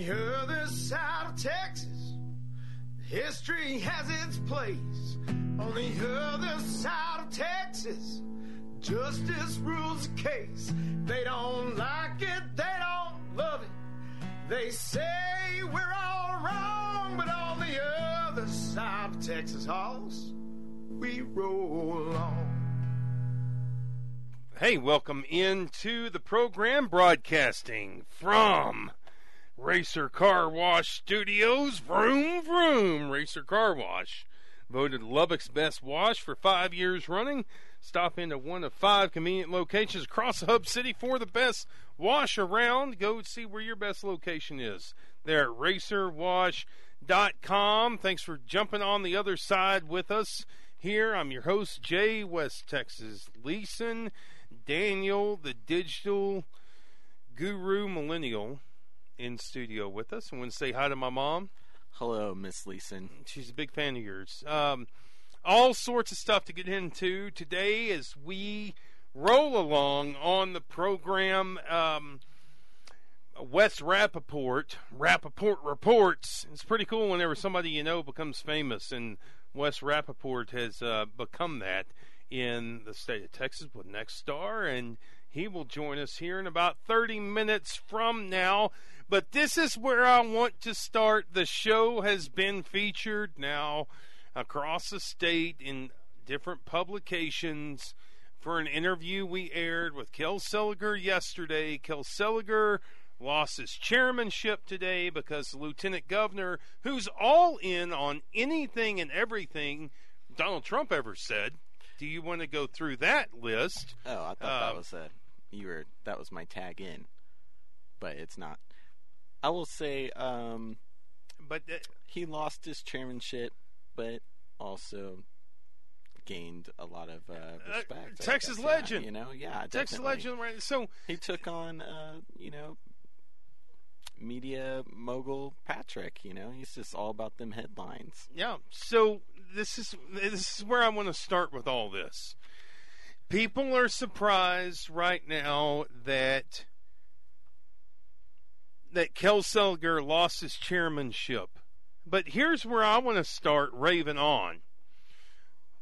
the other side of Texas, history has its place. On the other side of Texas, justice rules the case. They don't like it, they don't love it. They say we're all wrong, but on the other side of Texas Hoss, we roll on. Hey, welcome into the program broadcasting from Racer Car Wash Studios. Vroom, vroom. Racer Car Wash. Voted Lubbock's best wash for five years running. Stop into one of five convenient locations across the hub city for the best wash around. Go see where your best location is. There at racerwash.com. Thanks for jumping on the other side with us here. I'm your host, Jay West Texas Leeson. Daniel, the digital guru millennial, in studio with us. I want to say hi to my mom. Hello, Miss Leeson. She's a big fan of yours. Um, all sorts of stuff to get into today as we roll along on the program. Um, Wes Rappaport, Rappaport reports. It's pretty cool whenever somebody you know becomes famous, and Wes Rappaport has uh, become that in the state of Texas with Nexstar, and he will join us here in about 30 minutes from now. But this is where I want to start. The show has been featured now across the state in different publications for an interview we aired with Kel Seliger yesterday. Kel Seliger lost his chairmanship today because the lieutenant governor, who's all in on anything and everything Donald Trump ever said, do you want to go through that list? Oh, I thought that Um, was a you were that was my tag in, but it's not. I will say um, But uh, he lost his chairmanship, but also gained a lot of uh, Uh, respect. I Texas guess. Yeah, legend. you know, yeah, Texas definitely. legend, right? So He took on, uh, you know, media mogul Patrick. You know, he's just all about them headlines. Yeah. So this is this is where I want to start with all this. People are surprised right now that that Kel Seliger lost his chairmanship. But here's where I want to start raving on.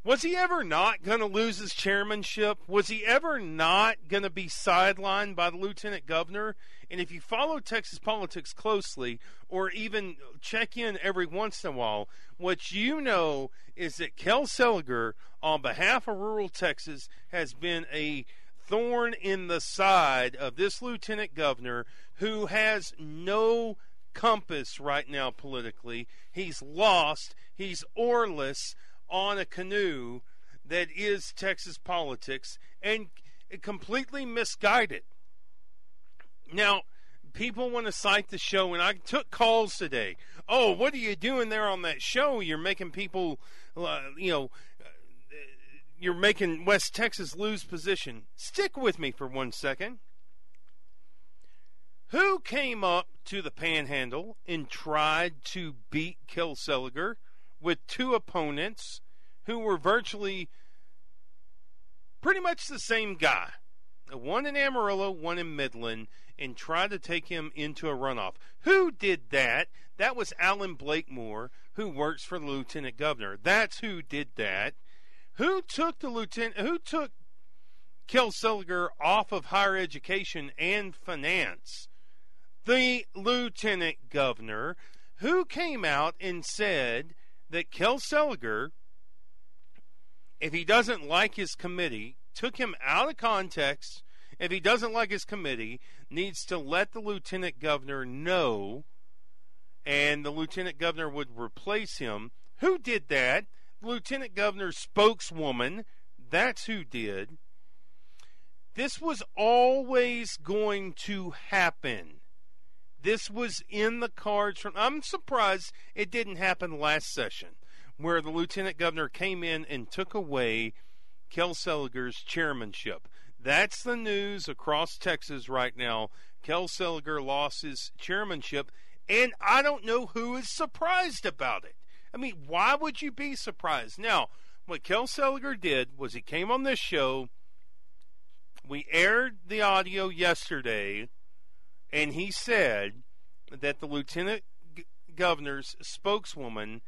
Was he ever not going to lose his chairmanship? Was he ever not going to be sidelined by the lieutenant governor? And if you follow Texas politics closely, or even check in every once in a while, what you know is that Kel Seliger, on behalf of rural Texas, has been a thorn in the side of this lieutenant governor who has no compass right now politically. He's lost, he's oarless on a canoe that is Texas politics and completely misguided. Now, people want to cite the show, and I took calls today. Oh, what are you doing there on that show? You're making people, uh, you know, you're making West Texas lose position. Stick with me for one second. Who came up to the panhandle and tried to beat Kel Seliger with two opponents who were virtually pretty much the same guy? One in Amarillo, one in Midland, and tried to take him into a runoff. Who did that? That was Allen Blakemore, who works for the lieutenant governor. That's who did that. Who took the lieutenant? Who took Kel Seliger off of higher education and finance? The lieutenant governor, who came out and said that Kel Seliger, if he doesn't like his committee, took him out of context. If he doesn't like his committee, needs to let the lieutenant governor know, and the lieutenant governor would replace him. Who did that? Lieutenant governor's spokeswoman. That's who did. This was always going to happen. This was in the cards from. I'm surprised it didn't happen last session, where the lieutenant governor came in and took away Kel Seliger's chairmanship. That's the news across Texas right now. Kel Seliger lost his chairmanship, and I don't know who is surprised about it. I mean, why would you be surprised? Now, what Kel Seliger did was he came on this show. We aired the audio yesterday, and he said that the lieutenant governor's spokeswoman,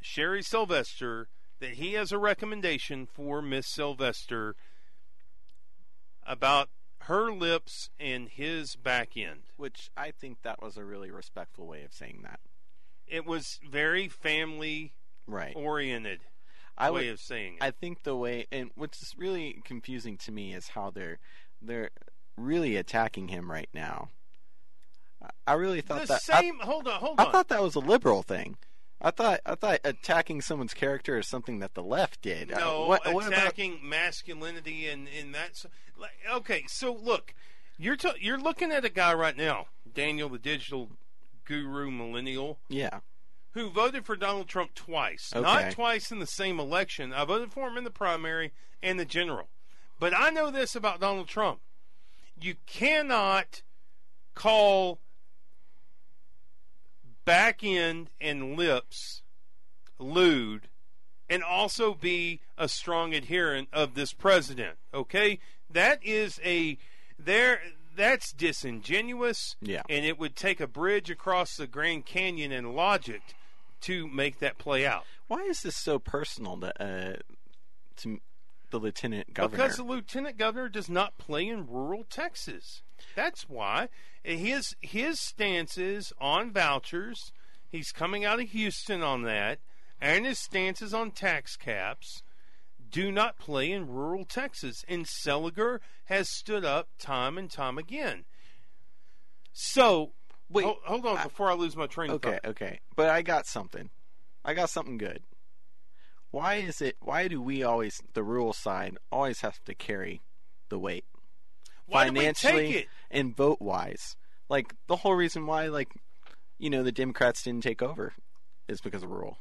Sherry Sylvester, that he has a recommendation for Miss Sylvester about her lips and his back end. Which I think that was a really respectful way of saying that. It was very family Right. oriented I way would, of saying it. I think the way and what's really confusing to me is how they're they're really attacking him right now. I- I really thought the that I- same. hold on, hold on. I thought that was a liberal thing. I thought I thought attacking someone's character is something that the left did. Uh, no, what, what about- attacking masculinity and and that's like, okay. So look, you're t- you're looking at a guy right now, Daniel, the digital guru millennial, yeah, who voted for Donald Trump twice. Okay. Not twice in the same election. I voted for him in the primary and the general. But I know this about Donald Trump. You cannot call back end and lips lewd and also be a strong adherent of this president. Okay? That is a there that's disingenuous Yeah. and it would take a bridge across the Grand Canyon and logic to make that play out. why is this so personal to uh, to the lieutenant governor? Because the lieutenant governor does not play in rural Texas. That's why his his stances on vouchers. He's coming out of Houston on that, and his stances on tax caps do not play in rural Texas. And Seliger has stood up time and time again. So Wait, hold, hold on I- before I lose my train of okay, thought. okay, but I got something. I got something good. Why is it? Why do we always the rural side always have to carry the weight Why financially and vote wise? Like the whole reason why, like you know, the Democrats didn't take over is because of rural.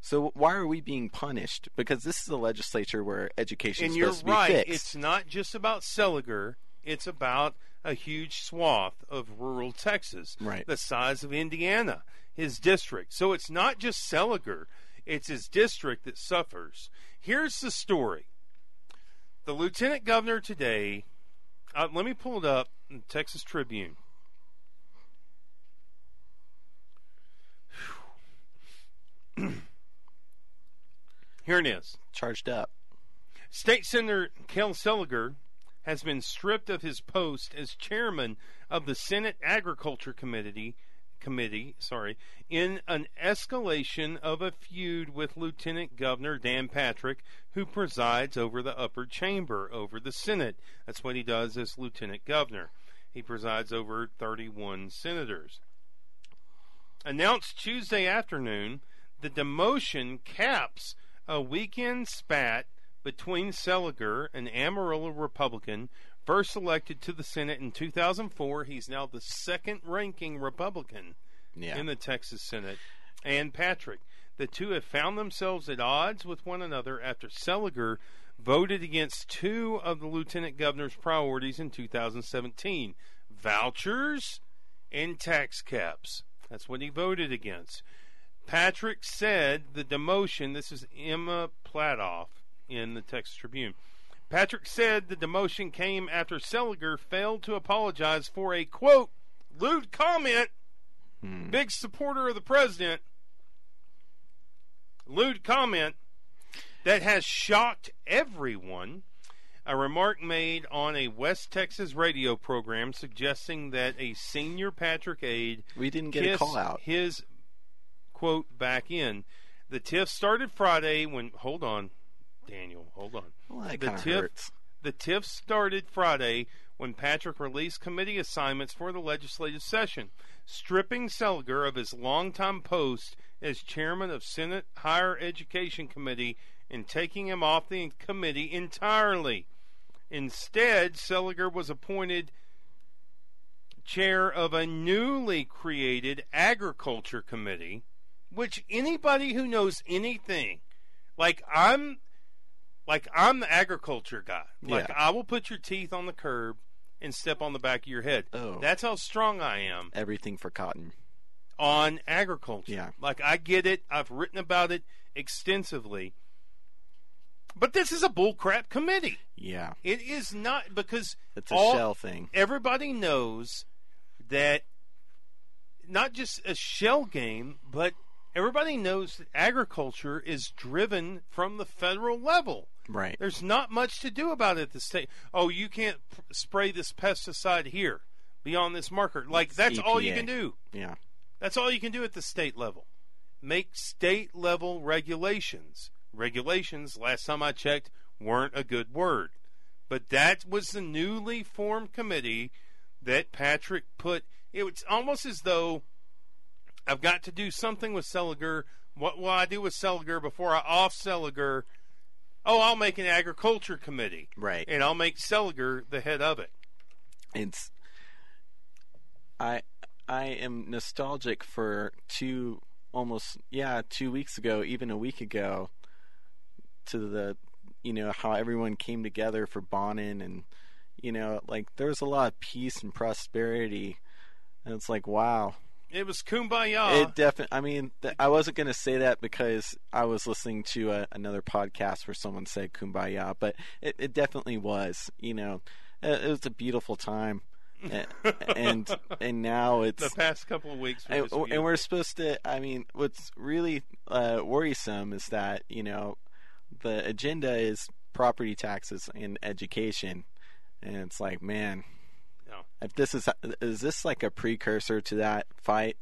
So why are we being punished? Because this is a legislature where education is and you're supposed to be right. fixed. It's not just about Seliger. It's about a huge swath of rural Texas, Right. the size of Indiana, his district. So it's not just Seliger; it's his district that suffers. Here's the story: the lieutenant governor today. Uh, let me pull it up. in the Texas Tribune. Here it is. charged up. State Senator Kel Seliger has been stripped of his post as chairman of the Senate Agriculture Committee committee, sorry, in an escalation of a feud with Lieutenant Governor Dan Patrick, who presides over the upper chamber over the Senate. That's what he does as Lieutenant Governor. He presides over 31 senators. Announced Tuesday afternoon, the demotion caps a weekend spat between Seliger, an Amarillo Republican, first elected to the Senate in 2004. He's now the second ranking Republican Yeah. in the Texas Senate, and Patrick. The two have found themselves at odds with one another after Seliger voted against two of the lieutenant governor's priorities in 2017 vouchers and tax caps. That's what he voted against. Patrick said the demotion, this is Emma Platoff in the Texas Tribune. Patrick said the demotion came after Seliger failed to apologize for a quote, lewd comment Hmm. big supporter of the president. Lewd comment that has shocked everyone. A remark made on a West Texas radio program suggesting that a senior Patrick aide We didn't get a call out. his quote back in. The tiff started Friday when hold on, Daniel, hold on. Well, the tiff- hurts. The tiff started Friday when Patrick released committee assignments for the legislative session, stripping Seliger of his longtime post as chairman of Senate Higher Education Committee and taking him off the committee entirely. Instead, Seliger was appointed chair of a newly created Agriculture Committee, which anybody who knows anything, like I'm like I'm the agriculture guy. Like Yeah. I will put your teeth on the curb and step on the back of your head. Oh. That's how strong I am Everything for cotton. on agriculture. Yeah. Like I get it. I've written about it extensively. But this is a bullcrap committee. Yeah. It is not because It's a all, shell thing. everybody knows that not just a shell game, but everybody knows that agriculture is driven from the federal level. Right. There's not much to do about it at the state. Oh, you can't p- spray this pesticide here beyond this marker. Like that's all you can do. Yeah. That's all you can do at the state level. Make state level regulations. Regulations, last time I checked, weren't a good word. But that was the newly formed committee that Patrick put. It was almost as though I've got to do something with Seliger. What will I do with Seliger before I off Seliger? Oh, I'll make an agriculture committee. Right. And I'll make Seliger the head of it. it's I I am nostalgic for two almost yeah two weeks ago even a week ago to the you know how everyone came together for Bonnen and you know like there was a lot of peace and prosperity and it's like wow It was kumbaya. it definitely i mean th- i wasn't going to say that because i was listening to a, another podcast where someone said kumbaya but it, it definitely was you know it, it was a beautiful time and and, and now it's the past couple of weeks. and, and we're supposed to i mean what's really uh, worrisome is that you know the agenda is property taxes and education and it's like man No. if this is is this like a precursor to that fight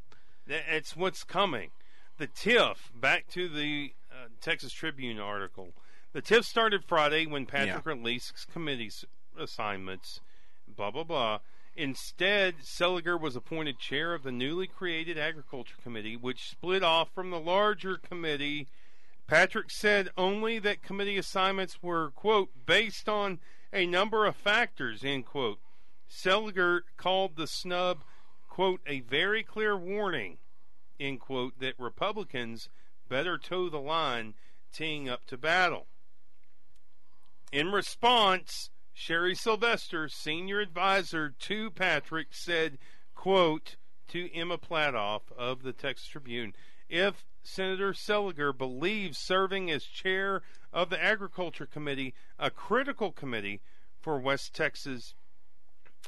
It's what's coming. The tiff, back to the uh, Texas Tribune article. The tiff started Friday when Patrick released committee assignments, blah, blah, blah. Instead, Seliger was appointed chair of the newly created Agriculture Committee, which split off from the larger committee. Patrick said only that committee assignments were, quote, based on a number of factors, end quote. Seliger called the snub, quote, a very clear warning, end quote, that Republicans better toe the line teeing up to battle. In response, Sherry Sylvester, senior advisor to Patrick, said, quote, to Emma Platoff of the Texas Tribune, if Senator Seliger believes serving as chair of the Agriculture Committee, a critical committee for West Texas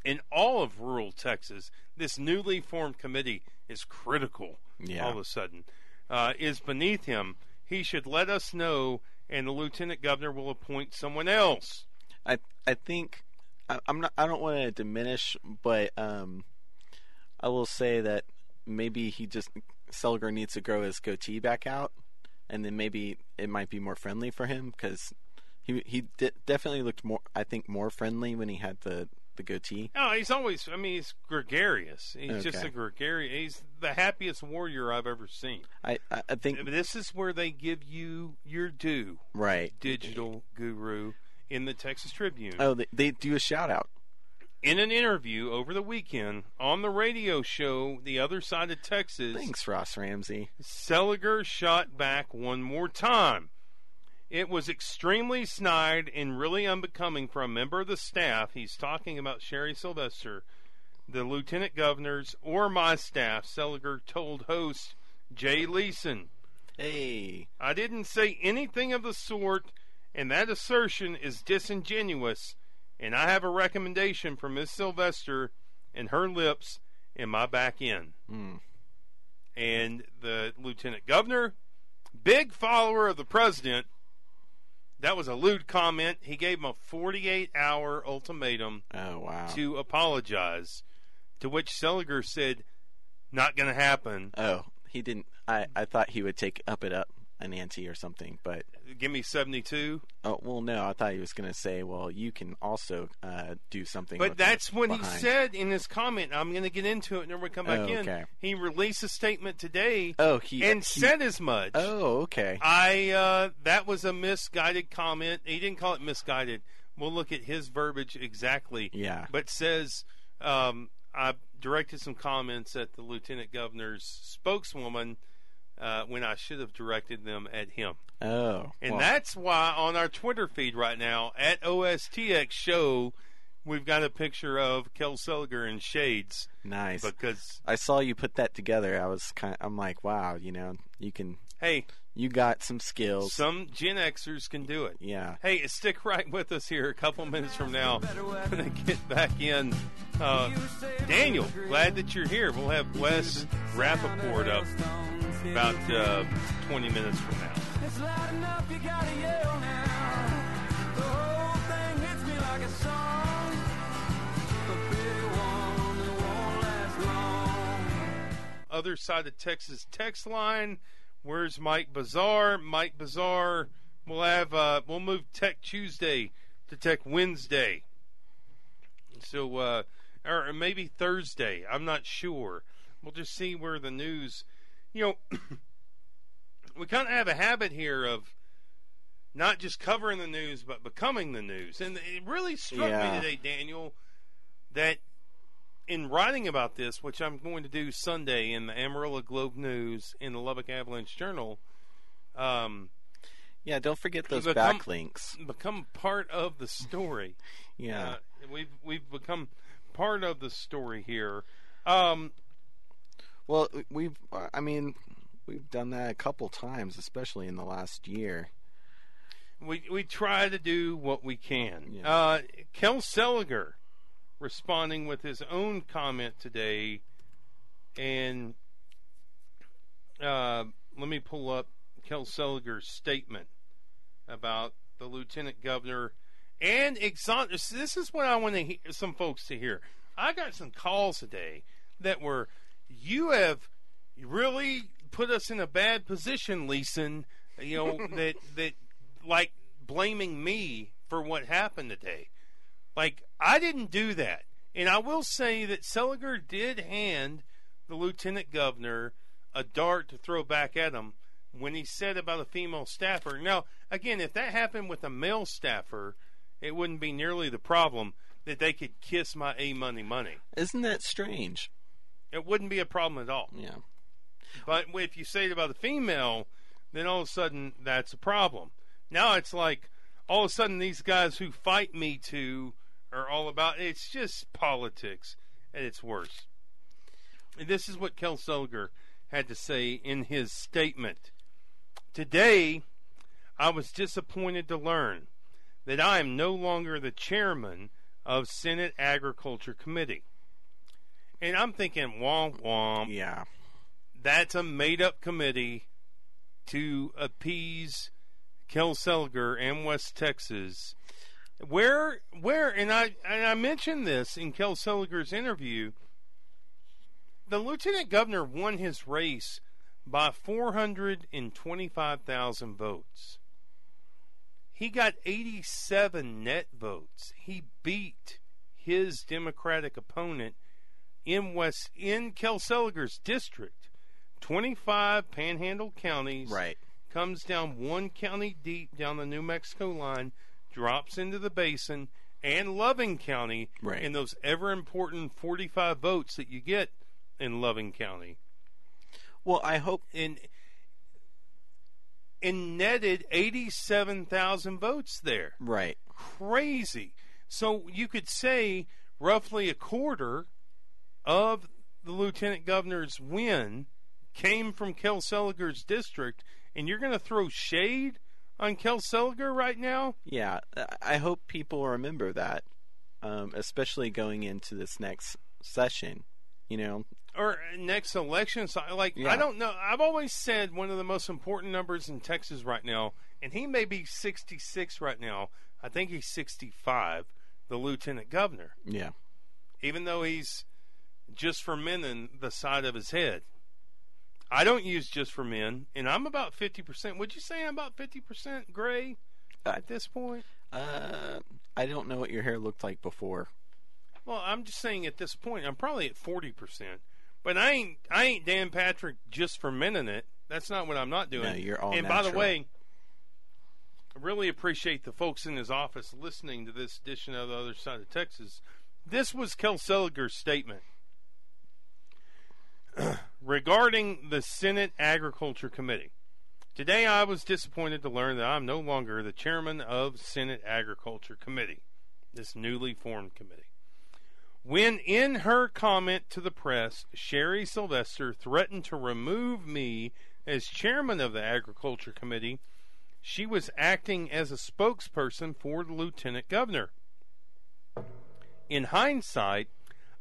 in all of rural Texas, this newly formed committee is critical Yeah. all of a sudden, uh, is beneath him. He should let us know, and the lieutenant governor will appoint someone else. I I think I, I'm not. I don't want to diminish, but um, I will say that maybe he just Seliger needs to grow his goatee back out, and then maybe it might be more friendly for him because he he de- definitely looked more. I think more friendly when he had the the goatee. No, he's always. I mean, he's gregarious. He's just a gregarious. He's the happiest warrior I've ever seen. I I, I think This is where they give you your due, right. digital guru, in the Texas Tribune. Oh, they, they do a shout out. In an interview over the weekend on the radio show The Other Side of Texas, Thanks, Ross Ramsey. Seliger shot back one more time. It was extremely snide and really unbecoming for a member of the staff. He's talking about Sherry Sylvester, the lieutenant governors, or my staff, Seliger told host Jay Leeson. Hey, I didn't say anything of the sort, and that assertion is disingenuous, and I have a recommendation for Miss Sylvester and her lips in my back end. Hmm. And the lieutenant governor, big follower of the president, that was a lewd comment. He gave him a 48 hour ultimatum oh wow. to apologize, to which Seliger said, not going to happen. Oh, he didn't. I I thought he would take up it up an ante or something, but Give me 72. Oh well, no. I thought he was going to say, "Well, you can also uh, do something." But that's what he said in his comment. I'm going to get into it and then we come back Oh, in. He released a statement today Oh, he and he- said as much. Oh, okay. I uh, that was a misguided comment. He didn't call it misguided. We'll look at his verbiage exactly. Yeah. But says um, I directed some comments at the lieutenant governor's spokeswoman uh, when I should have directed them at him. Oh, And well, that's why on our Twitter feed right now at OSTX Show, we've got a picture of Kel Seliger in shades nice. because I saw you put that together. I was kind. of, I'm like, wow. You know, you can hey, You got some skills. Some Gen Xers can do it. yeah. Hey, stick right with us here. A couple minutes from now, I'm going to get back in. Uh, Daniel, glad that you're here. We'll have Wes Rappaport up about uh, 20 minutes from now. It's loud enough, you gotta yell now. The whole thing hits me like a song. A big one that won't last long. Other side of Texas text line. Where's Mike Bazaar? Mike Bazaar. We'll have uh, we'll move Tech Tuesday to Tech Wednesday. So uh, or maybe Thursday. I'm not sure. We'll just see where the news. You know, we kind of have a habit here of not just covering the news, but becoming the news. And it really struck Yeah. me today, Daniel, that in writing about this, which I'm going to do Sunday in the Amarillo Globe News in the Lubbock Avalanche Journal, um, Yeah, don't forget those become- backlinks. become part of the story. Yeah. Uh, we've we've become part of the story here. Um, Well, we've, I mean, we've done that a couple times, especially in the last year. we we try to do what we can. Yeah. Uh, Kel Seliger responding with his own comment today, and uh, let me pull up Kel Seliger's statement about the lieutenant governor and exon. This is what I want to hear, some folks to hear. I got some calls today that were, you have really put us in a bad position, Leeson. You know that that like blaming me for what happened today. Like I didn't do that, and I will say that Seliger did hand the lieutenant governor a dart to throw back at him when he said about a female staffer. Now, again, if that happened with a male staffer, it wouldn't be nearly the problem that they could kiss my A money money. Isn't that strange? It wouldn't be a problem at all. Yeah. But if you say it about a female, then all of a sudden that's a problem. Now it's like all of a sudden these guys who fight me too are all about it's just politics at its worst. And this is what Kel Seliger had to say in his statement. Today, I was disappointed to learn that I am no longer the chairman of Senate Agriculture Committee. And I'm thinking, womp womp Yeah. that's a made up committee to appease Kel Seliger and West Texas. Where where and I and I mentioned this in Kel Seliger's interview. The lieutenant governor won his race by 425,000 votes. He got 87 net votes. He beat his Democratic opponent in West in Kel Seliger's district. 25 panhandle counties Right. comes down one county deep down the New Mexico line, drops into the basin, and Loving County, Right. in those ever important 45 votes that you get in Loving County. Well, I hope. in and netted 87,000 votes there. Right. Crazy. So you could say roughly a quarter of the lieutenant governor's win came from Kel Seliger's district, and you're going to throw shade on Kel Seliger right now? Yeah. I- hope people remember that, um, especially going into this next session. You know. Or next election? So, like, Yeah. I don't know. I've always said one of the most important numbers in Texas right now, and he may be 66 right now. I think he's 65, the lieutenant governor. Yeah. even though he's just for men in the side of his head. I don't use just for men, and I'm about 50%. Would you say I'm about 50% gray Uh, at this point? Uh, I don't know what your hair looked like before. Well, I'm just saying at this point, I'm probably at 40%. But I ain't I ain't Dan Patrick just for men in it. That's not what I'm not doing. No, you're all And by the way, I really appreciate the folks in his office listening to this edition of the other side of Texas. This was Kel Seliger's statement regarding the Senate Agriculture Committee. Today, I was disappointed to learn that I'm no longer the chairman of Senate Agriculture Committee, this newly formed committee. When in her comment to the press, Sherry Sylvester threatened to remove me as chairman of the Agriculture Committee, she was acting as a spokesperson for the lieutenant governor. In hindsight,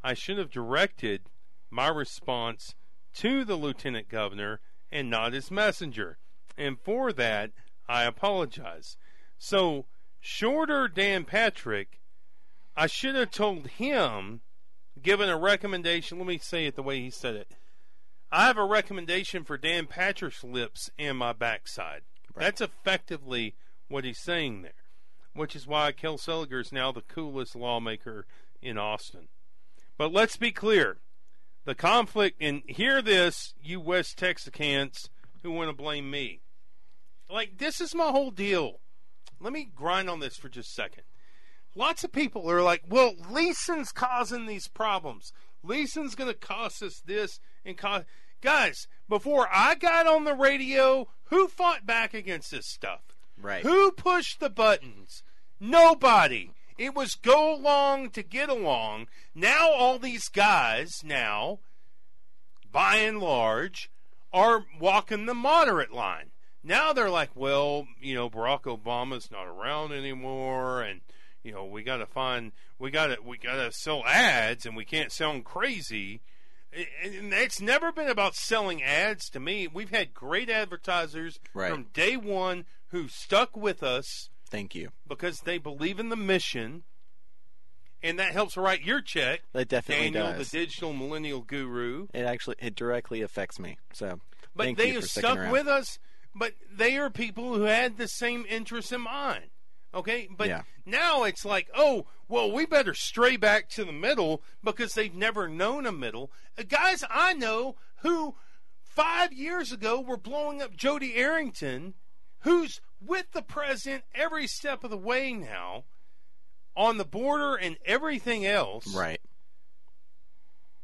I should have directed my response to the lieutenant governor and not his messenger. And for that, I apologize. So, shorter Dan Patrick, I should have told him, given a recommendation. Let me say it the way he said it. I have a recommendation for Dan Patrick's lips and my backside. Right. That's effectively what he's saying there, which is why Kel Seliger is now the coolest lawmaker in Austin. But let's be clear the conflict, and hear this, you West Texicans who want to blame me. Like, this is my whole deal. Let me grind on this for just a second. Lots of people are like, well, Leeson's causing these problems. Leeson's going to cost us this and cost. Guys, before I got on the radio, who fought back against this stuff? Right. Who pushed the buttons? Nobody. It was go along to get along. Now all these guys now, by and large, are walking the moderate line. Now they're like, well, you know, Barack Obama's not around anymore, and you know, we got to find, we got to, we got to sell ads, and we can't sound crazy. And it's never been about selling ads to me. We've had great advertisers Right. from day one who stuck with us Thank you. because they believe in the mission, and that helps write your check. That definitely Daniel, does. the digital millennial guru. It actually it directly affects me. So But thank they have stuck around. with us. But they are people who had the same interests in mind. Okay, but Yeah. now it's like, oh, well, we better stray back to the middle because they've never known a middle. Uh, guys I know who five years ago were blowing up Jody Arrington, who's with the president every step of the way now, on the border and everything else Right.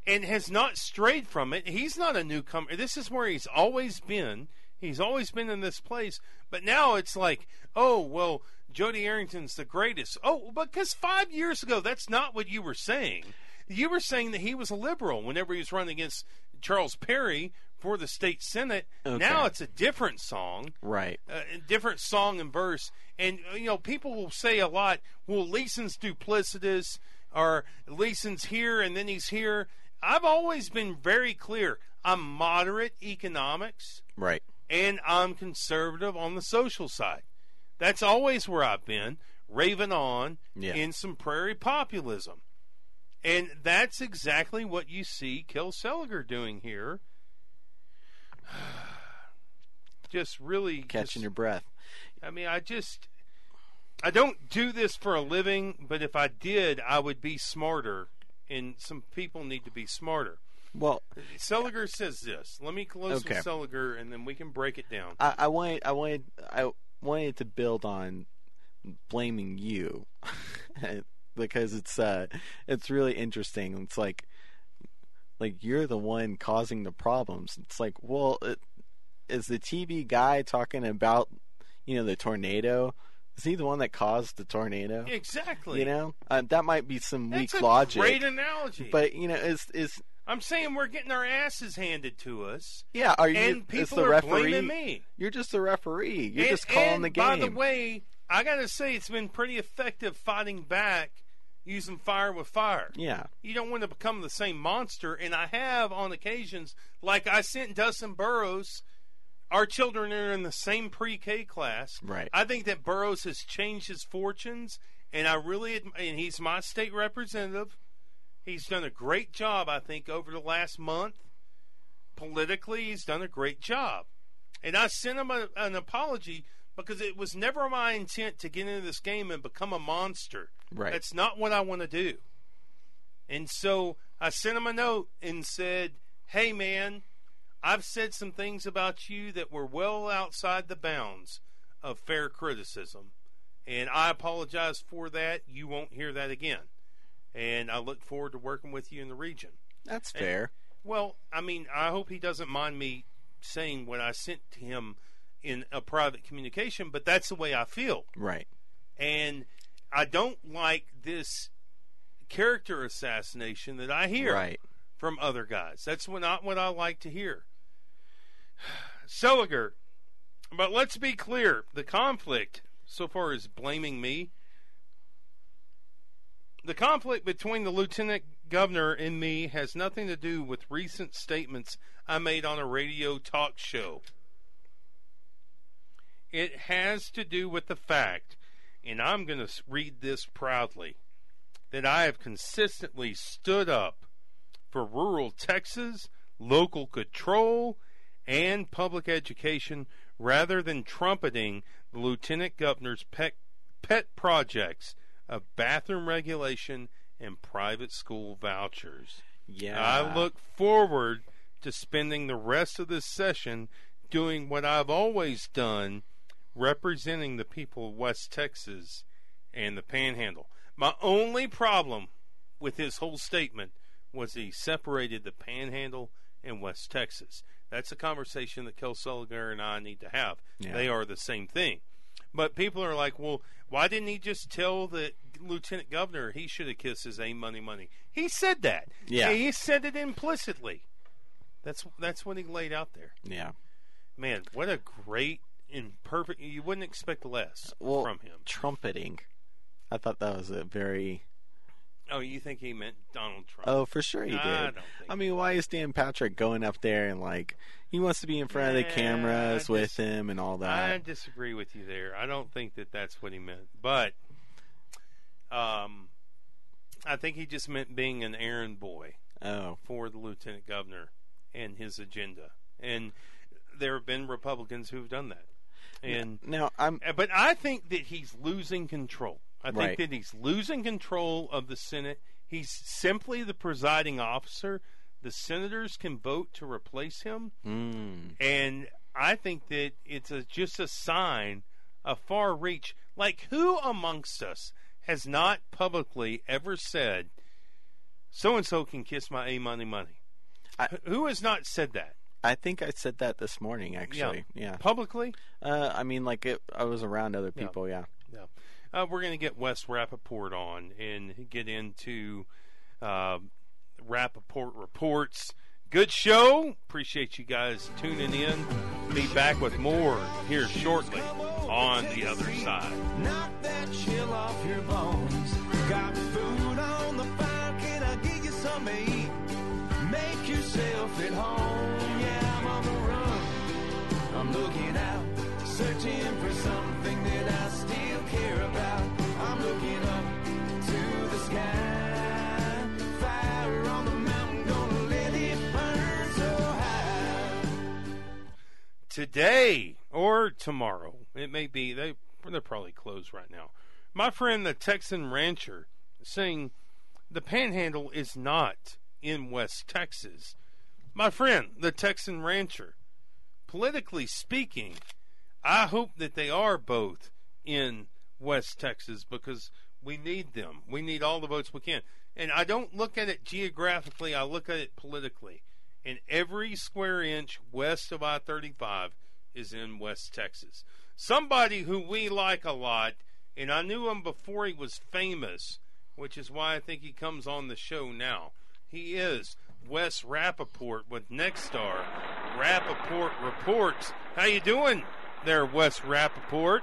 and has not strayed from it. He's not a newcomer. This is where he's always been. He's always been in this place. But now it's like, oh, well, Jody Arrington's the greatest. Oh, because five years ago, that's not what you were saying. You were saying that he was a liberal whenever he was running against Charles Perry for the state senate. Okay. Now it's a different song Right. uh, different song and verse. And uh, you know, people will say a lot. Well, Leeson's duplicitous, or Leeson's here and then he's here. I've always been very clear. I'm moderate economics, Right. and I'm conservative on the social side. That's always where I've been, raving on Yeah. in some prairie populism. And that's exactly what you see Kel Seliger doing here. Just really Catching just- your breath. I mean, I just I don't do this for a living, but if I did, I would be smarter, and some people need to be smarter. Well, Seliger says this. Let me close Okay. with Seliger, and then we can break it down. I, I wanted I wanted I wanted to build on blaming you because it's uh it's really interesting. It's like like you're the one causing the problems. It's like, well, it, is the TV guy talking about you know the tornado? Is he the one that caused the tornado? Exactly. You know, uh, that might be some That's weak a logic. great analogy. but you know, is is I'm saying we're getting our asses handed to us, yeah? Are you? and people the are referee? blaming me. You're just a referee. You're and, just calling the game. By the way, I got to say it's been pretty effective fighting back using fire with fire. yeah. you don't want to become the same monster. And I have on occasions, like I sent Dustin Burrows. Our children are in the same pre-K class. Right. I think that Burrows has changed his fortunes, and I really, and he's my state representative. He's done a great job, I think, over the last month. Politically, he's done a great job, and I sent him a, an apology because it was never my intent to get into this game and become a monster. Right. That's not what I want to do. And so I sent him a note and said, Hey, man, I've said some things about you that were well outside the bounds of fair criticism. And I apologize for that. You won't hear that again. And I look forward to working with you in the region. That's fair. Well, I mean, I hope he doesn't mind me saying what I sent to him in a private communication, but that's the way I feel Right. and I don't like this character assassination that I hear Right. from other guys. That's not what I like to hear. Seliger. But let's be clear the conflict, so far as blaming me, the conflict between the lieutenant governor and me has nothing to do with recent statements I made on a radio talk show. It has to do with the fact, and I'm going to read this proudly, that I have consistently stood up for rural Texas, local control, and public education rather than trumpeting the lieutenant governor's pet, pet projects of bathroom regulation and private school vouchers. Yeah. I look forward to spending the rest of this session doing what I've always done, representing the people of West Texas and the Panhandle. My only problem with his whole statement was he separated the Panhandle and West Texas. That's a conversation that Kel Seliger and I need to have. Yeah. They are the same thing. But people are like, well, why didn't he just tell the lieutenant governor he should have kissed his A money money? He said that. Yeah. He said it implicitly. That's that's what he laid out there. Yeah. Man, what a great and perfect. You wouldn't expect less Well, from him. trumpeting. I thought that was a very. Oh, you think he meant Donald Trump? Oh, for sure he did. I don't think I mean, why is Dan Patrick going up there and like he wants to be in front of the cameras I with him and all that? I disagree with you there. I don't think that that's what he meant. But um, I think he just meant being an errand boy Oh, for the lieutenant governor and his agenda. And there have been Republicans who've done that. And now I'm. Uh, But I think that he's losing control. I think Right. that he's losing control of the Senate. He's simply the presiding officer. The senators can vote to replace him, Mm, and I think that it's a, just a sign of far reach. Like, who amongst us has not publicly ever said, "So and so can kiss my a money money"? I- who has not said that I think I said that this morning. Actually, yeah. publicly? Uh, I mean, like it, I was around other Yeah. people. Yeah. Yeah. Uh, we're going to get Wes Rappaport on and get into uh, Rappaport reports. Good show. Appreciate you guys tuning in. Be back with more here shortly on the other side. Looking out, searching for something that I still care about. I'm looking up to the sky. Fire on the mountain, gonna let it burn so high. today or tomorrow. It may be they they're probably closed right now. My friend the Texan rancher saying the Panhandle is not in West Texas. My friend the Texan rancher, politically speaking, I hope that they are both in West Texas because we need them. We need all the votes we can. And I don't look at it geographically, I look at it politically. And every square inch west of I 35 is in West Texas. Somebody who we like a lot, and I knew him before he was famous, which is why I think he comes on the show now. He is Wes Rappaport with Nexstar. Rappaport Reports. How you doing there, Wes Rappaport?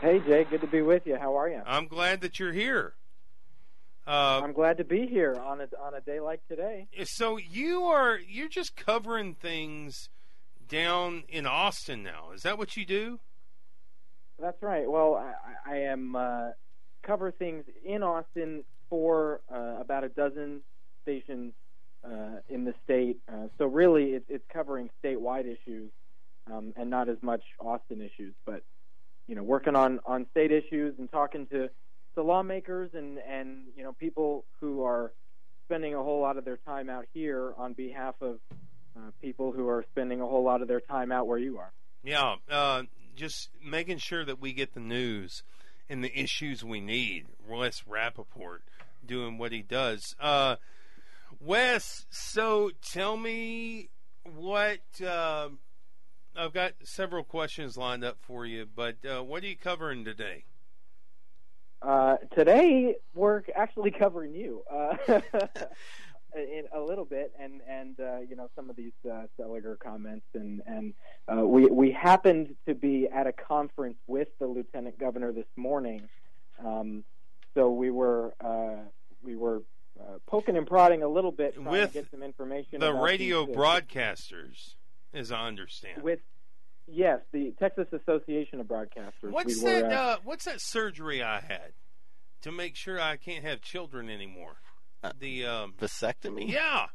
Hey Jay, good to be with you. How are you? I'm glad that you're here. Uh, I'm glad to be here on a on a day like today. so you are you're just covering things down in Austin now. Is that what you do? That's right. Well, I, I am uh, cover things in Austin for uh, about a dozen stations uh, in the state. Uh, so really, it, it's covering statewide issues um, and not as much Austin issues. But you know, working on on state issues and talking to to lawmakers and and you know people who are spending a whole lot of their time out here on behalf of uh, people who are spending a whole lot of their time out where you are. Yeah, uh, just making sure that we get the news and the issues we need. Wes Rappaport doing what he does. Uh, Wes, so tell me what. Uh, I've got several questions lined up for you, but uh, what are you covering today? Uh, today, we're actually covering you. Uh, in a little bit, and and uh, you know some of these uh, Seliger comments, and and we we happened to be at a conference with the lieutenant governor this morning, um, so we were we were uh, poking and prodding a little bit trying With to get some information. The about radio these, uh, broadcasters, as I understand. with yes, the Texas Association of Broadcasters. What's we were, that? uh, Uh, what's that surgery I had to make sure I can't have children anymore? Uh, the um, Vasectomy? yeah.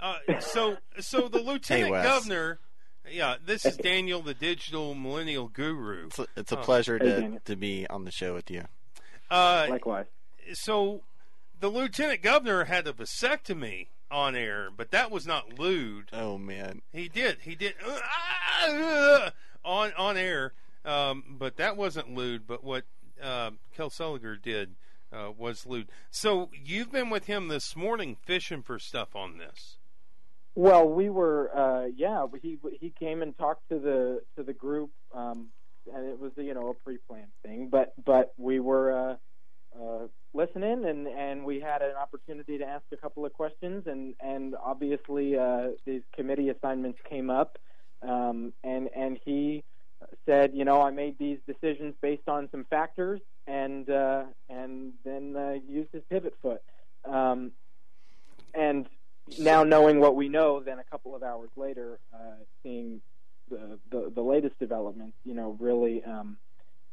Uh, so so the lieutenant Wes. governor. Yeah, this is Daniel, the digital millennial guru. It's a, it's a pleasure Hey, to, Daniel. to be on the show with you. Uh, likewise. so the lieutenant governor had a vasectomy on air, but that was not lewd. Oh, man. He did. He did uh, on on air, um, but that wasn't lewd. But what uh, Kel Seliger did uh, was lewd. So you've been with him this morning fishing for stuff on this. Well, we were, uh, yeah. He he came and talked to the to the group, um, and it was you know a pre-planned thing. But but we were uh, uh, listening, and and we had an opportunity to ask a couple of questions, and and obviously uh, these committee assignments came up, um, and and he said, you know, I made these decisions based on some factors, and uh, and then uh, used his pivot foot, um, and now knowing what we know, then a couple of hours later, uh, seeing the, the the latest developments, you know, really um,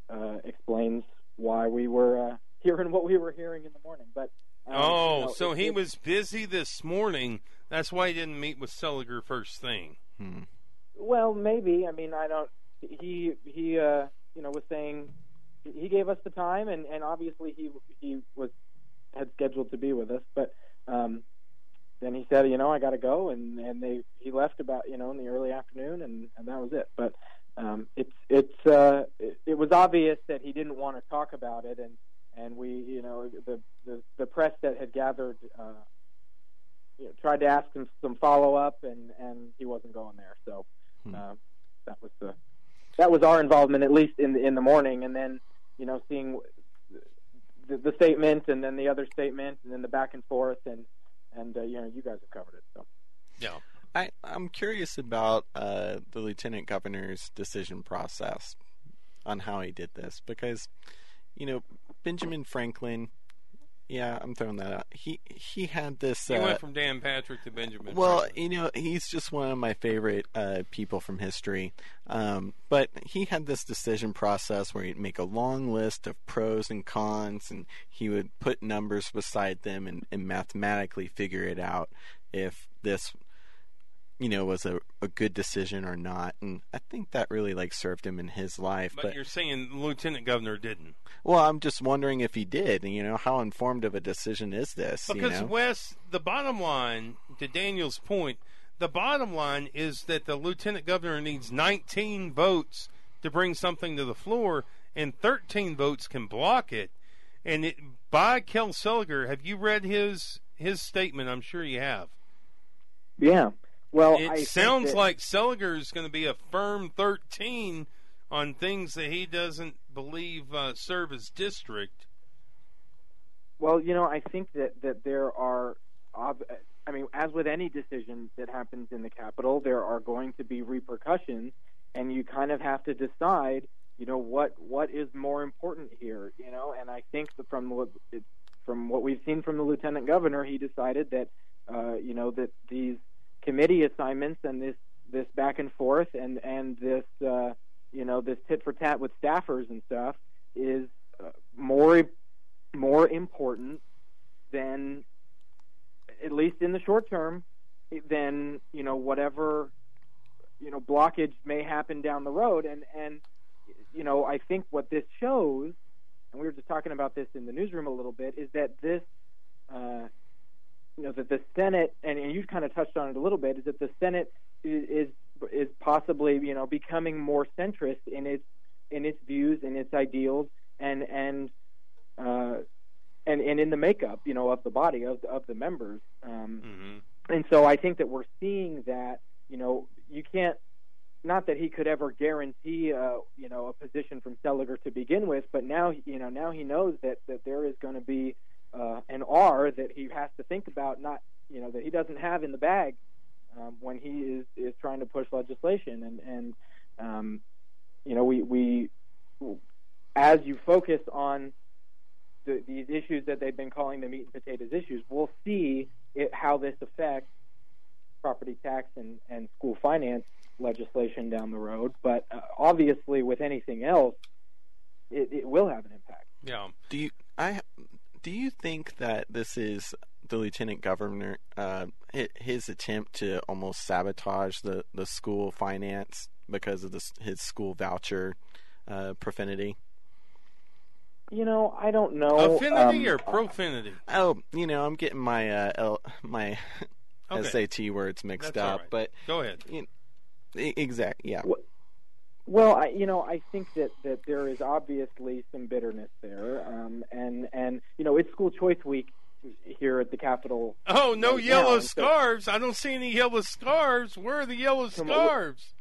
uh, explains why we were uh, hearing what we were hearing in the morning. But um, oh, you know, so it- he it- was busy this morning. That's why he didn't meet with Seliger first thing. Hmm. Well, maybe. I mean, I don't. He he uh, you know was saying he gave us the time, and and obviously he he was had scheduled to be with us, but um, then he said, you know, I got to go, and and they he left about you know in the early afternoon, and and that was it. But um, it's it's uh, it, it was obvious that he didn't want to talk about it, and and we you know the the, the press that had gathered. Uh, you know, tried to ask him some follow up, and and he wasn't going there. So Hmm. um, that was the that was our involvement, at least in the in the morning, and then you know seeing the, the statement, and then the other statement, and then the back and forth, and and uh, you know you guys have covered it. So Yeah. I, I'm curious about uh, the lieutenant governor's decision process on how he did this because, you know, Benjamin Franklin. Yeah, I'm throwing that out. He he had this. He uh, went from Dan Patrick to Benjamin. well, Franklin. you know, he's just one of my favorite uh, people from history. Um, but he had this decision process where he'd make a long list of pros and cons, and he would put numbers beside them and, and mathematically figure it out if this, you know, was a, a good decision or not. And I think that really like served him in his life. but, you're saying the lieutenant governor didn't. well, I'm just wondering if he did. You know, how informed of a decision is this? Because you know? Wes, the bottom line, to Daniel's point, the bottom line is that the lieutenant governor needs 19 votes to bring something to the floor, and 13 votes can block it. And it, by Kel Seliger, have you read his his statement? I'm sure you have. yeah, well, it I sounds that- like Seliger is going to be a firm 13 on things that he doesn't believe uh, serve his district. Well, you know, I think that that there are, ob- I mean, as with any decision that happens in the Capitol, there are going to be repercussions, and you kind of have to decide, you know, what what is more important here, you know. And I think that from what it, from what we've seen from the lieutenant governor, he decided that, uh, you know, that these committee assignments and this this back and forth and and this, uh, you know, this tit for tat with staffers and stuff is uh, more more important than at least in the short term than you know whatever you know blockage may happen down the road. And and you know I think what this shows and we were just talking about this in the newsroom a little bit is that this uh, you know that the Senate and, and you kind of touched on it a little bit is that the Senate is is, possibly you know becoming more centrist in its in its views and its ideals and and uh, and and in the makeup, you know, of the body of of the members. Um, hmm and so I think that we're seeing that. You know, you can't. Not that he could ever guarantee, uh, you know, a position from Seliger to begin with, but now, you know, now he knows that that there is going to be uh, an R that he has to think about, not you know that he doesn't have in the bag um, when he is is trying to push legislation, and and um, you know we we as you focus on the, these issues that they've been calling the meat and potatoes issues, we'll see it, how this affects property tax and, and school finance legislation down the road. But uh, obviously, with anything else, it, it will have an impact. Yeah. Do you I do you think that this is the lieutenant governor uh, his attempt to almost sabotage the, the school finance because of this, his school voucher uh, profanity? You know, I don't know. Affinity um, or profanity? Oh, you know, I'm getting my uh, L, my Okay. SAT words mixed That's up, right. but Go ahead. e- exact, yeah. Well, I, you know, I think that, that there is obviously some bitterness there, um, and and you know, it's school choice week here at the Capitol. Oh, no right yellow now, and so scarves. I don't see any yellow scarves. Where are the yellow scarves?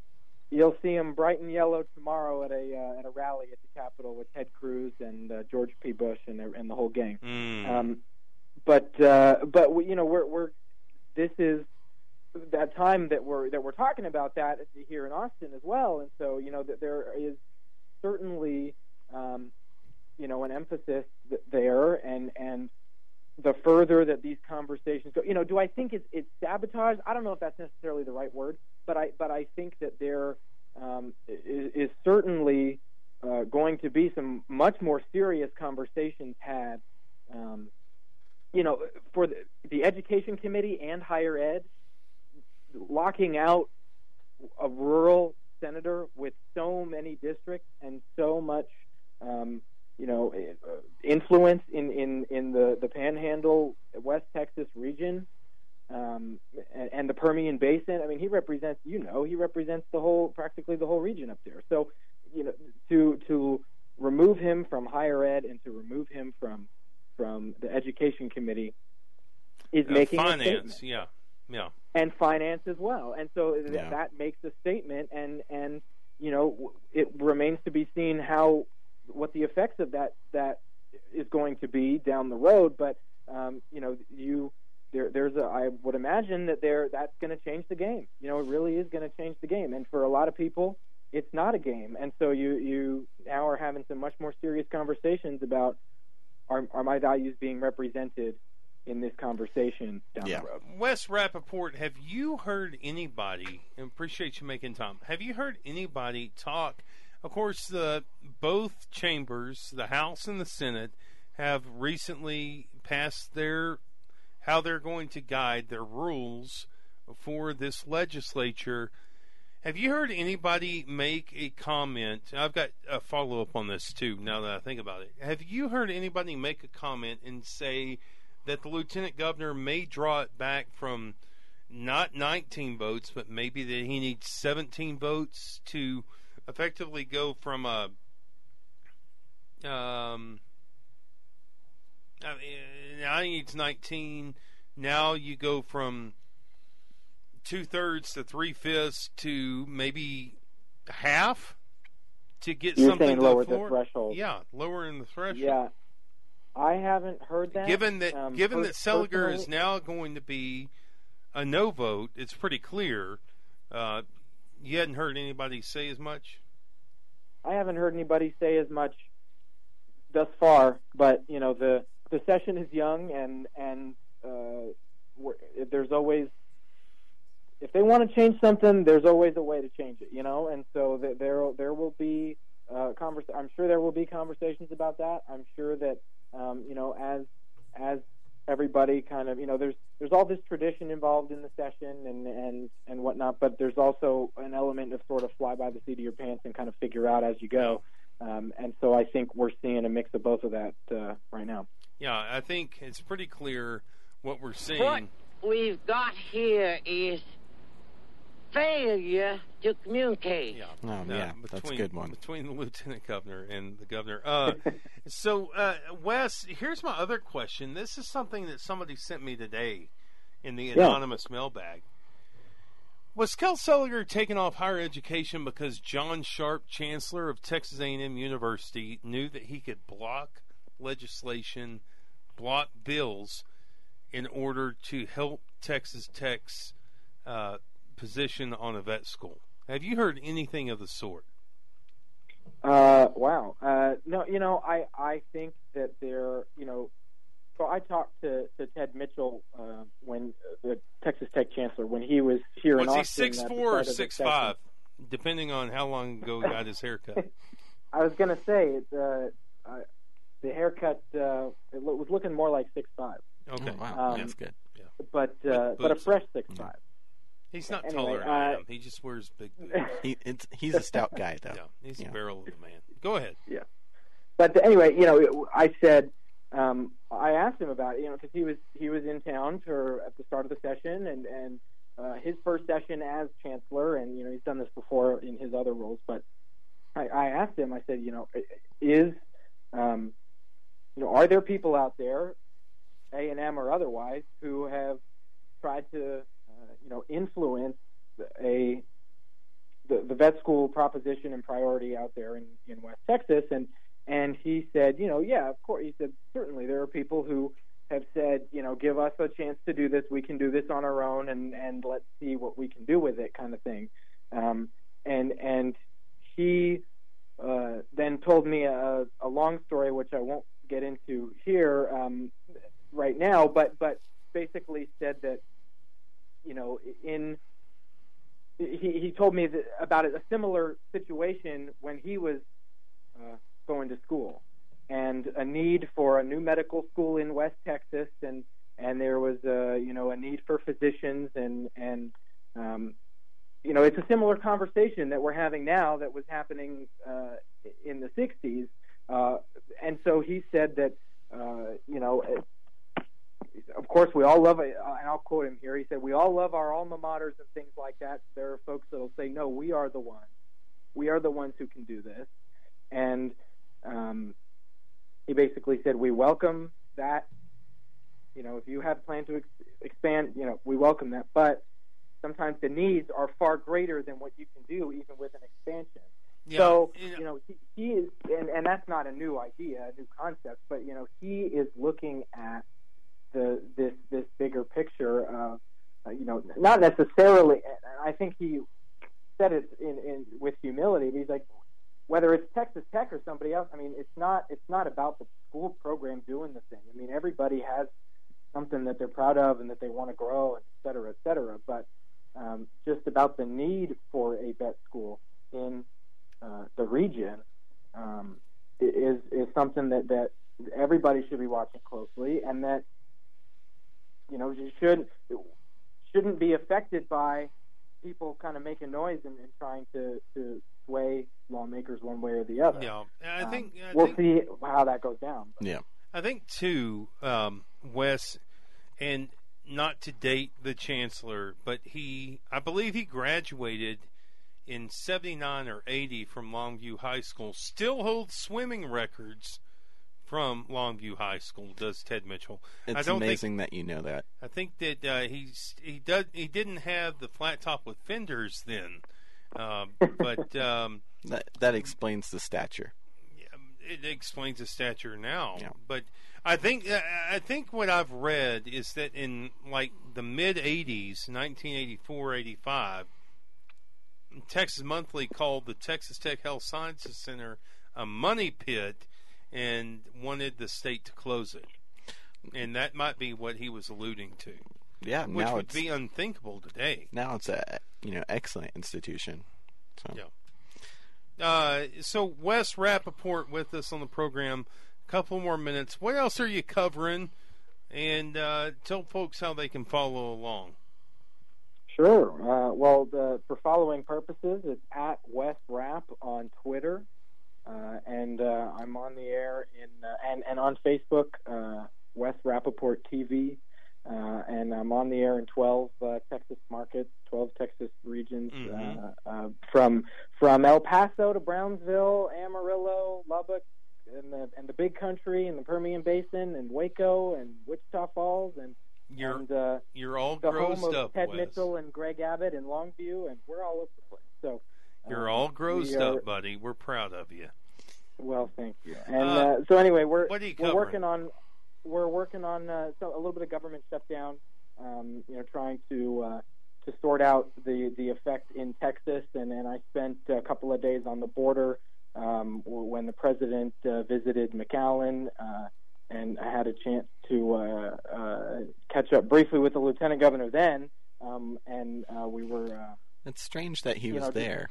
You'll see them bright and yellow tomorrow at a uh, at a rally at the Capitol with Ted Cruz and uh, George P. Bush and the- and the whole gang. Mm. Um, but uh, but you know we're we're this is that time that we're that we're talking about that here in Austin as well, and so you know that there is certainly um, you know an emphasis there, and and the further that these conversations go, you know, do I think it's it's sabotage? I don't know if that's necessarily the right word, but I but I think that there um, is, is certainly uh, going to be some much more serious conversations had. Um, you know, for the, the education committee and higher ed, locking out a rural senator with so many districts and so much, um, you know, uh, influence in, in, in the, the Panhandle, West Texas region, um, and, and the Permian Basin. I mean, he represents, you know, he represents the whole, practically the whole region up there. So, you know, to to remove him from higher ed and to remove him from from the education committee is Uh, making finance. Yeah. Yeah. and finance as well. And so th- Yeah. that makes a statement, and and you know w- it remains to be seen how what the effects of that that is going to be down the road. But um, you know you there there's a I would imagine that there that's going to change the game. You know it really is going to change the game, and for a lot of people. It's not a game, and so you you now are having some much more serious conversations about are are my values being represented in this conversation down Yeah. the road. Wes Rappaport, have you heard anybody, and appreciate you making time, have you heard anybody talk? Of course, the both chambers, the House and the Senate, have recently passed their how they're going to guide their rules for this legislature. Have you heard anybody make a comment? I've got a follow up on this too. Now that I think about it, have you heard anybody make a comment and say that the lieutenant governor may draw it back from not 19 votes, but maybe that he needs 17 votes to effectively go from a um. I mean, now he needs 19. Now you go from two thirds to three fifths to maybe half to get You're something saying to the lower the threshold. Yeah, lowering the threshold. Yeah, I haven't heard that. Given that, Um, given that Seliger is now going to be a no vote, it's pretty clear. Uh, you hadn't heard anybody say as much. I haven't heard anybody say as much thus far. But you know, the the session is young, and and uh, there's always if they want to change something, there's always a way to change it. You know, and so there there will be uh, convers- I'm sure there will be conversations about that. I'm sure that um, you know as as everybody kind of you know there's there's all this tradition involved in the session and and and whatnot, but there's also an element of sort of fly by the seat of your pants and kind of figure out as you go. Um, and so I think we're seeing a mix of both of that uh, right now. Yeah, I think it's pretty clear what we're seeing. What we've got here is failure to communicate. Yeah, Oh, uh, yeah, that's a good one. Between the lieutenant governor and the governor. Uh, so, uh, Wes, here's my other question. This is something that somebody sent me today in the anonymous mailbag. Was Kel Seliger taken off higher education because John Sharp, chancellor of Texas A&M University, knew that he could block legislation block bills in order to help Texas Tech's uh, position on a vet school. Have you heard anything of the sort? Uh, wow. Uh, no, you know, I I think that they're, you know, so I talked to, to Tedd Mitchell uh, when uh, the Texas Tech chancellor when he was here Was in he Austin. six at the four or start six five, depending on how long ago he got his haircut? I was gonna say it, uh, the haircut uh, it lo- was looking more like six five, Okay, Oh, wow, Um, that's good. Yeah. but uh, but a fresh six five. He's not anyway, taller than uh, I am. He just wears big boots. He, he's a stout guy, though. Yeah, he's Yeah. a barrel of a man. Go ahead. Yeah. But anyway, you know, I said um, I asked him about it, you know, because he was he was in town for at the start of the session, and and uh, his first session as chancellor, and you know, he's done this before in his other roles. But I, I asked him, I said, you know, is um, you know, are there people out there, A and M or otherwise, who have tried to you know influence a the, the vet school proposition and priority out there in, in West Texas and and he said, you know, yeah, of course. He said, certainly there are people who have said, you know, give us a chance to do this. We can do this on our own, and and let's see what we can do with it, kind of thing. Um, and and he uh, then told me a, a long story, which I won't get into here um, right now, but but basically said that, you know, in he, he told me about a similar situation when he was uh, going to school and a need for a new medical school in West Texas and and there was a you know a need for physicians and and um, you know it's a similar conversation that we're having now that was happening uh, in the 60s uh, and so he said that uh, you know of course we all love it uh, and I'll quote him here. He said we all love our alma maters and things like that. There are folks that'll say no we are the ones. We are the ones who can do this. And um, he basically said we welcome that. You know if you have planned to ex- expand you know we welcome that. But sometimes the needs are far greater than what you can do even with an expansion. Yeah, so you know- you know he, he is and, and that's not a new idea a new concept but you know he is looking at the this this bigger picture of uh, you know not necessarily I think he said it in, in with humility but he's like whether it's Texas Tech or somebody else, I mean, it's not it's not about the school program doing the thing. I mean, everybody has something that they're proud of and that they want to grow, and et cetera, et cetera. But um, just about the need for a vet school in uh, the region um, is is something that that everybody should be watching closely, and that you know you should shouldn't be affected by people kind of making noise and, and trying to to sway lawmakers one way or the other. Yeah, and I Um, think I we'll think, see how that goes down. Yeah. I think too, um, Wes, and not to date the chancellor, but he, I believe he graduated in '79 or '80 from Longview High School. Still holds swimming records from Longview High School. Does Tedd Mitchell? I It's don't think amazing that you know that. I think that uh, he's he does he didn't have the flat top with fenders then, um, but um, That that explains the stature. it explains his stature now. Yeah. But I think I think what I've read is that in like the mid '80s, 1984, 85, Texas Monthly called the Texas Tech Health Sciences Center a money pit and wanted the state to close it. And that might be what he was alluding to, Yeah. which now would it's be unthinkable today. now it's a you know excellent institution. So Yeah. Uh, so Wes Rappaport with us on the program. A couple more minutes. What else are you covering? And uh, tell folks how they can follow along. Sure. Uh, well, the, for following purposes, it's at Wes Rapp on Twitter, uh, and uh, I'm on the air in uh, and and on Facebook, uh, West Rappaport TV, uh, and I'm on the air in 12 uh, Texas markets, 12 Texas regions, uh, uh, from from El Paso to Brownsville, Amarillo, Lubbock, and the and the Big Country, and the Permian Basin, and Waco, and Wichita Falls, and You're and uh, you're all the home of up, Tedd Wes. Mitchell and Greg Abbott and Longview, and we're all over the place. So You're um, all grossed are- up, buddy. We're proud of you. Well, thank you. And Uh, uh, so anyway, we're what are you we're working on we're working on uh, so a little bit of government shutdown. Um, you know, trying to uh, to sort out the the effect in Texas, and, and I spent a couple of days on the border um, when the president uh, visited McAllen, uh, and I had a chance to uh, uh, catch up briefly with the lieutenant governor then, um, and uh, we were. Uh, It's strange that he was know, there.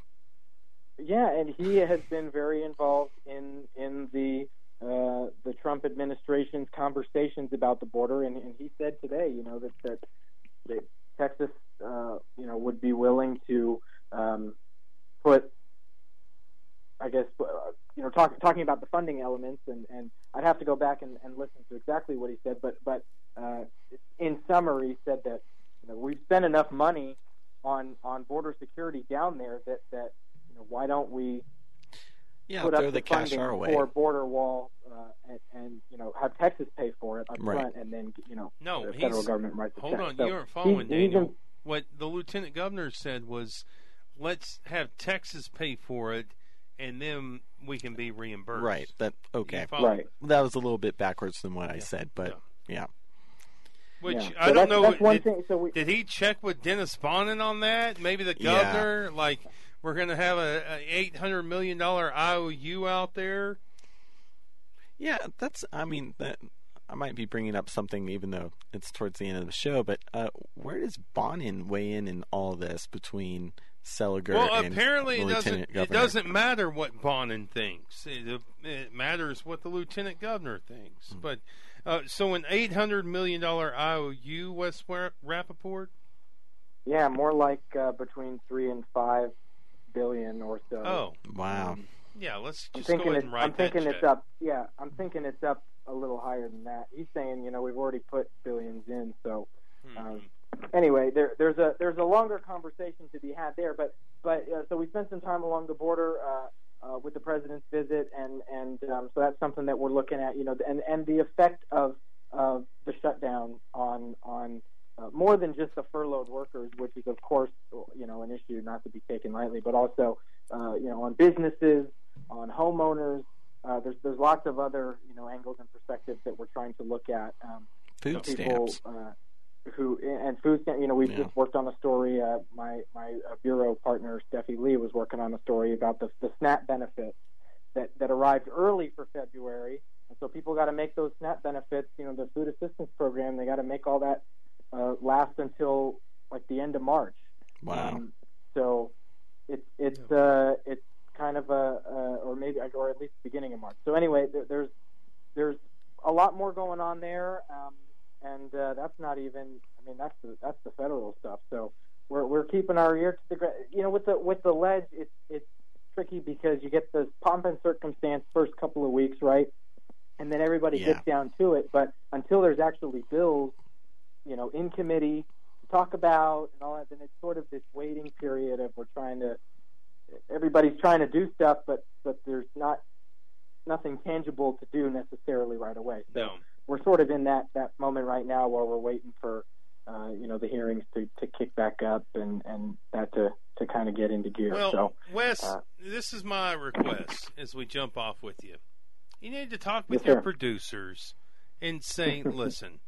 Yeah, and he has been very involved in in the uh, the Trump administration's conversations about the border, and, and he said today, you know, that that, that Texas, uh, you know, would be willing to um, put, I guess, uh, you know, talk, talking about the funding elements, and, and I'd have to go back and, and listen to exactly what he said, but but uh, in summary, said that you know, we've spent enough money on on border security down there that that why don't we Yeah, put up the cash funding our way. for border wall uh, and, and you know have Texas pay for it up Right. front, and then you know No, the federal government writes the Hold check. on, So you aren't following, he's- he's Daniel. in- What the lieutenant governor said was, let's have Texas pay for it, and then we can be reimbursed. Right. That okay. Right. That was a little bit backwards than what I said, but yeah. Which yeah. I So don't that's, know. That's one did, thing. So we, did he check with Dennis Bonnen on that? Maybe the Yeah. governor, like we're going to have a, a eight hundred million dollar IOU out there. Yeah, that's. I mean, that I might be bringing up something, even though it's towards the end of the show. But uh, where does Bonnen weigh in in all this between Seliger Well, and apparently the it doesn't. lieutenant It doesn't matter what Bonnen thinks. It, it matters what the lieutenant governor thinks. Hmm. But uh, so an eight hundred million dollar IOU, West Wa- Rappaport. yeah, more like uh, between three and five billion or so. Oh, Wow. Um, yeah. Let's I'm just go thinking ahead it's, and write I'm thinking that it's up. Yeah, I'm thinking it's up a little higher than that. He's saying, you know, we've already put billions in, so Hmm. um, anyway, there, there's a there's a longer conversation to be had there. But but uh, so we spent some time along the border uh, uh, with the president's visit, and and um, so that's something that we're looking at. You know, and and the effect of of the shutdown on on uh, more than just the furloughed workers, which is of course you know an issue not to be taken lightly, but also uh, you know on businesses, on homeowners. Uh, there's there's lots of other you know angles and perspectives that we're trying to look at. Um, Food people stamps. uh, who and food stamp. You know, we've Yeah. just worked on a story. Uh, my my uh, bureau partner Steffi Lee was working on a story about the the SNAP benefits that that arrived early for February, and so people got to make those SNAP benefits. You know, the food assistance program. They got to make all that uh, last until like the end of March. Wow. Um, so it's it's uh, it's kind of a uh, or maybe or at least the beginning of March. So anyway, there, there's there's a lot more going on there, um, and uh, that's not even. I mean, that's the that's the federal stuff. So we're we're keeping our ear to the ground. You know, with the with the ledge, it's it's tricky because you get the pomp and circumstance first couple of weeks, right? And then everybody Yeah. gets down to it. But until there's actually bills, you know, in committee to talk about and all that, then it's sort of this waiting period of we're trying to. Everybody's trying to do stuff, but but there's not nothing tangible to do necessarily right away. So No. we're sort of in that that moment right now where we're waiting for uh, you know the hearings to, to kick back up and and that to to kind of get into gear. Well, so Wes, uh, this is my request as we jump off with you. You need to talk with Yes, your sir. producers and say, listen,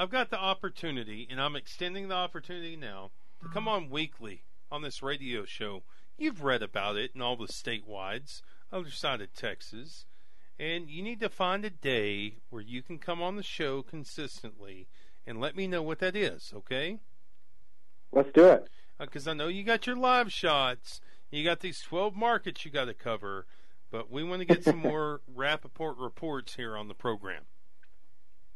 I've got the opportunity, and I'm extending the opportunity now to come on weekly on this radio show. You've read about it in all the statewides, other side of Texas, and you need to find a day where you can come on the show consistently and let me know what that is, okay? let's do it. Uh, because I know you got your live shots. You got these 12 markets you got to cover, but we want to get some more Rappaport reports here on the program.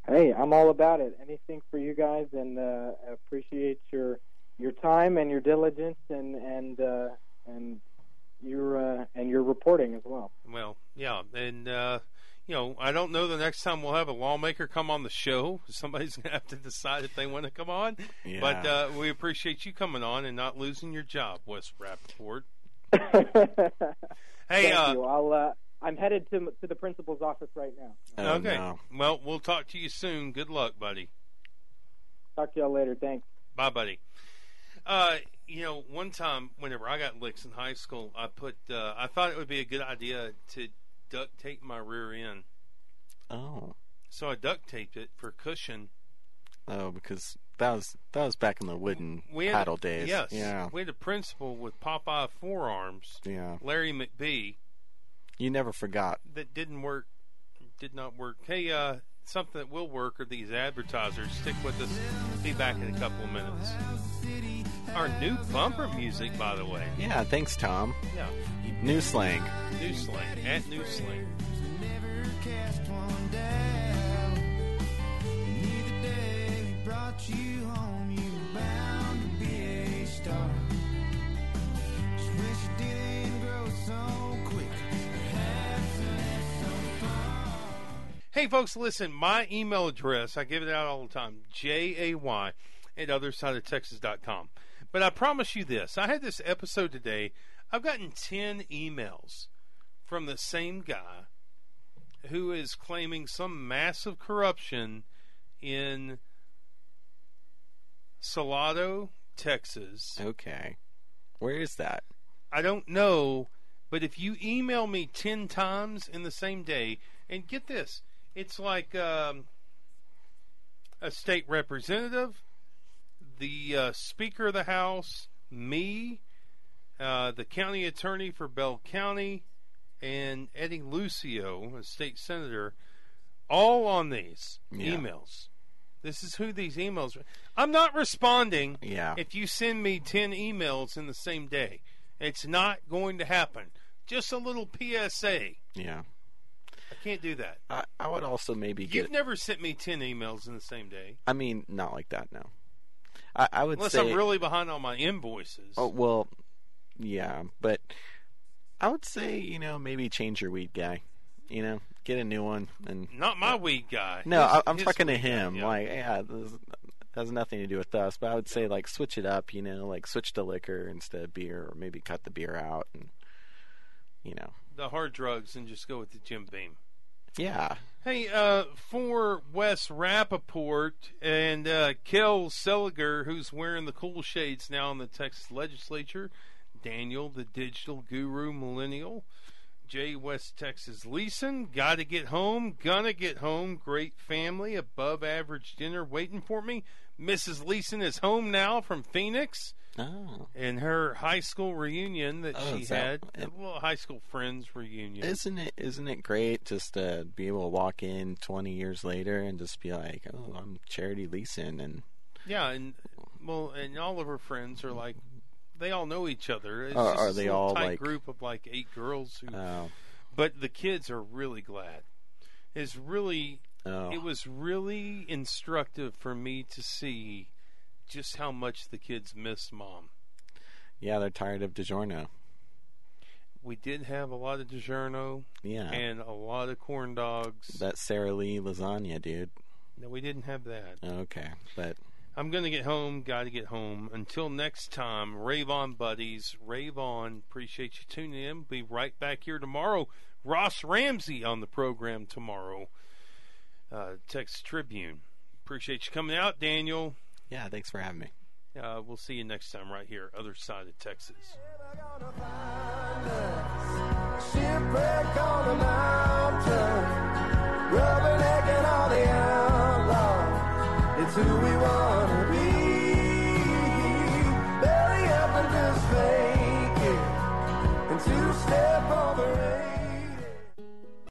Hey, I'm all about it. Anything for you guys, and uh, I appreciate your your time and your diligence and and uh, and your uh, and your reporting as well. Well, yeah, and uh, you know, I don't know the next time we'll have a lawmaker come on the show. Somebody's gonna have to decide if they want to come on. Yeah. But uh, we appreciate you coming on and not losing your job, Wes Rappaport. Hey, Thank uh, you. I'll. Uh, I'm headed to to the principal's office right now. Oh, okay. no. Well, we'll talk to you soon. Good luck, buddy. Talk to y'all later. Thanks. Bye, buddy. Uh, you know, one time whenever I got licks in high school, I put uh, I thought it would be a good idea to duct tape my rear end Oh. so I duct taped it for cushion. Oh, because that was that was back in the wooden We had paddle days. Yes, Yeah. we had a principal with Popeye forearms, Yeah. Larry McBee, You never forgot. that didn't work. Did not work. Hey, uh, something that will work are these advertisers. Stick with us. Be back in a couple of minutes. Our new bumper music, by the way. Yeah. Thanks, Tom. Yeah, New slang. new slang at new slang. never cast Hey, folks, listen, my email address, I give it out all the time, J A Y at othersideoftexas.com. But I promise you this I had this episode today. I've gotten 10 emails from the same guy who is claiming some massive corruption in Salado, Texas. Okay. Where is that? I don't know, but if you email me 10 times in the same day, and get this, it's like um, a state representative, the uh, Speaker of the House, me, uh, the county attorney for Bell County, and Eddie Lucio, a state senator, all on these Yeah. emails. This is who these emails are. I'm not responding Yeah. if you send me 10 emails in the same day. It's not going to happen. Just a little PSA. Yeah. I can't do that. I, I would also maybe You've get. never sent me 10 emails in the same day. I mean, not like that. No. I, I would Unless say. I'm really behind on my invoices. Oh well, yeah, but I would say you know maybe change your weed guy. You know, get a new one and. Not my weed guy. No, His- I, I'm talking to weed guy, him. yeah. Like, yeah, this has nothing to do with us. But I would say like switch it up. You know, like switch to liquor instead of beer, or maybe cut the beer out, and you know, the hard drugs and just go with the Jim Beam. Yeah, Hey, uh, for Wes Rappaport and uh, Kel Seliger, who's wearing the cool shades now in the Texas legislature, Daniel, the digital guru millennial, Jay West Texas Leeson, gotta get home, gonna get home, great family, above average dinner waiting for me. Mrs. Leeson is home now from Phoenix oh, and her high school reunion that Oh, she that- had. Uh, well, high school friends reunion. isn't it? Isn't it great just to be able to walk in 20 years later and just be like, oh, I'm Charity Leeson, and Yeah, and well, and all of her friends are like, they all know each other. It's Are- just are they all, tight like- group of like eight girls who? oh, but the kids are really glad. It's really, oh, it was really instructive for me to see just how much the kids miss mom. yeah, they're tired of DiGiorno. We did have a lot of DiGiorno Yeah, and a lot of corn dogs. that Sara Lee lasagna, dude. no, we didn't have that. Okay, but I'm gonna get home. Got to get home. Until next time, rave on, buddies. Rave on. Appreciate you tuning in. Be right back here tomorrow. Ross Ramsey on the program tomorrow. Uh, Texas Tribune. Appreciate you coming out, Daniel. Yeah, thanks for having me. Uh, we'll see you next time right here, other side of Texas. It's who we want to be. Belly up and just it. And two step over it.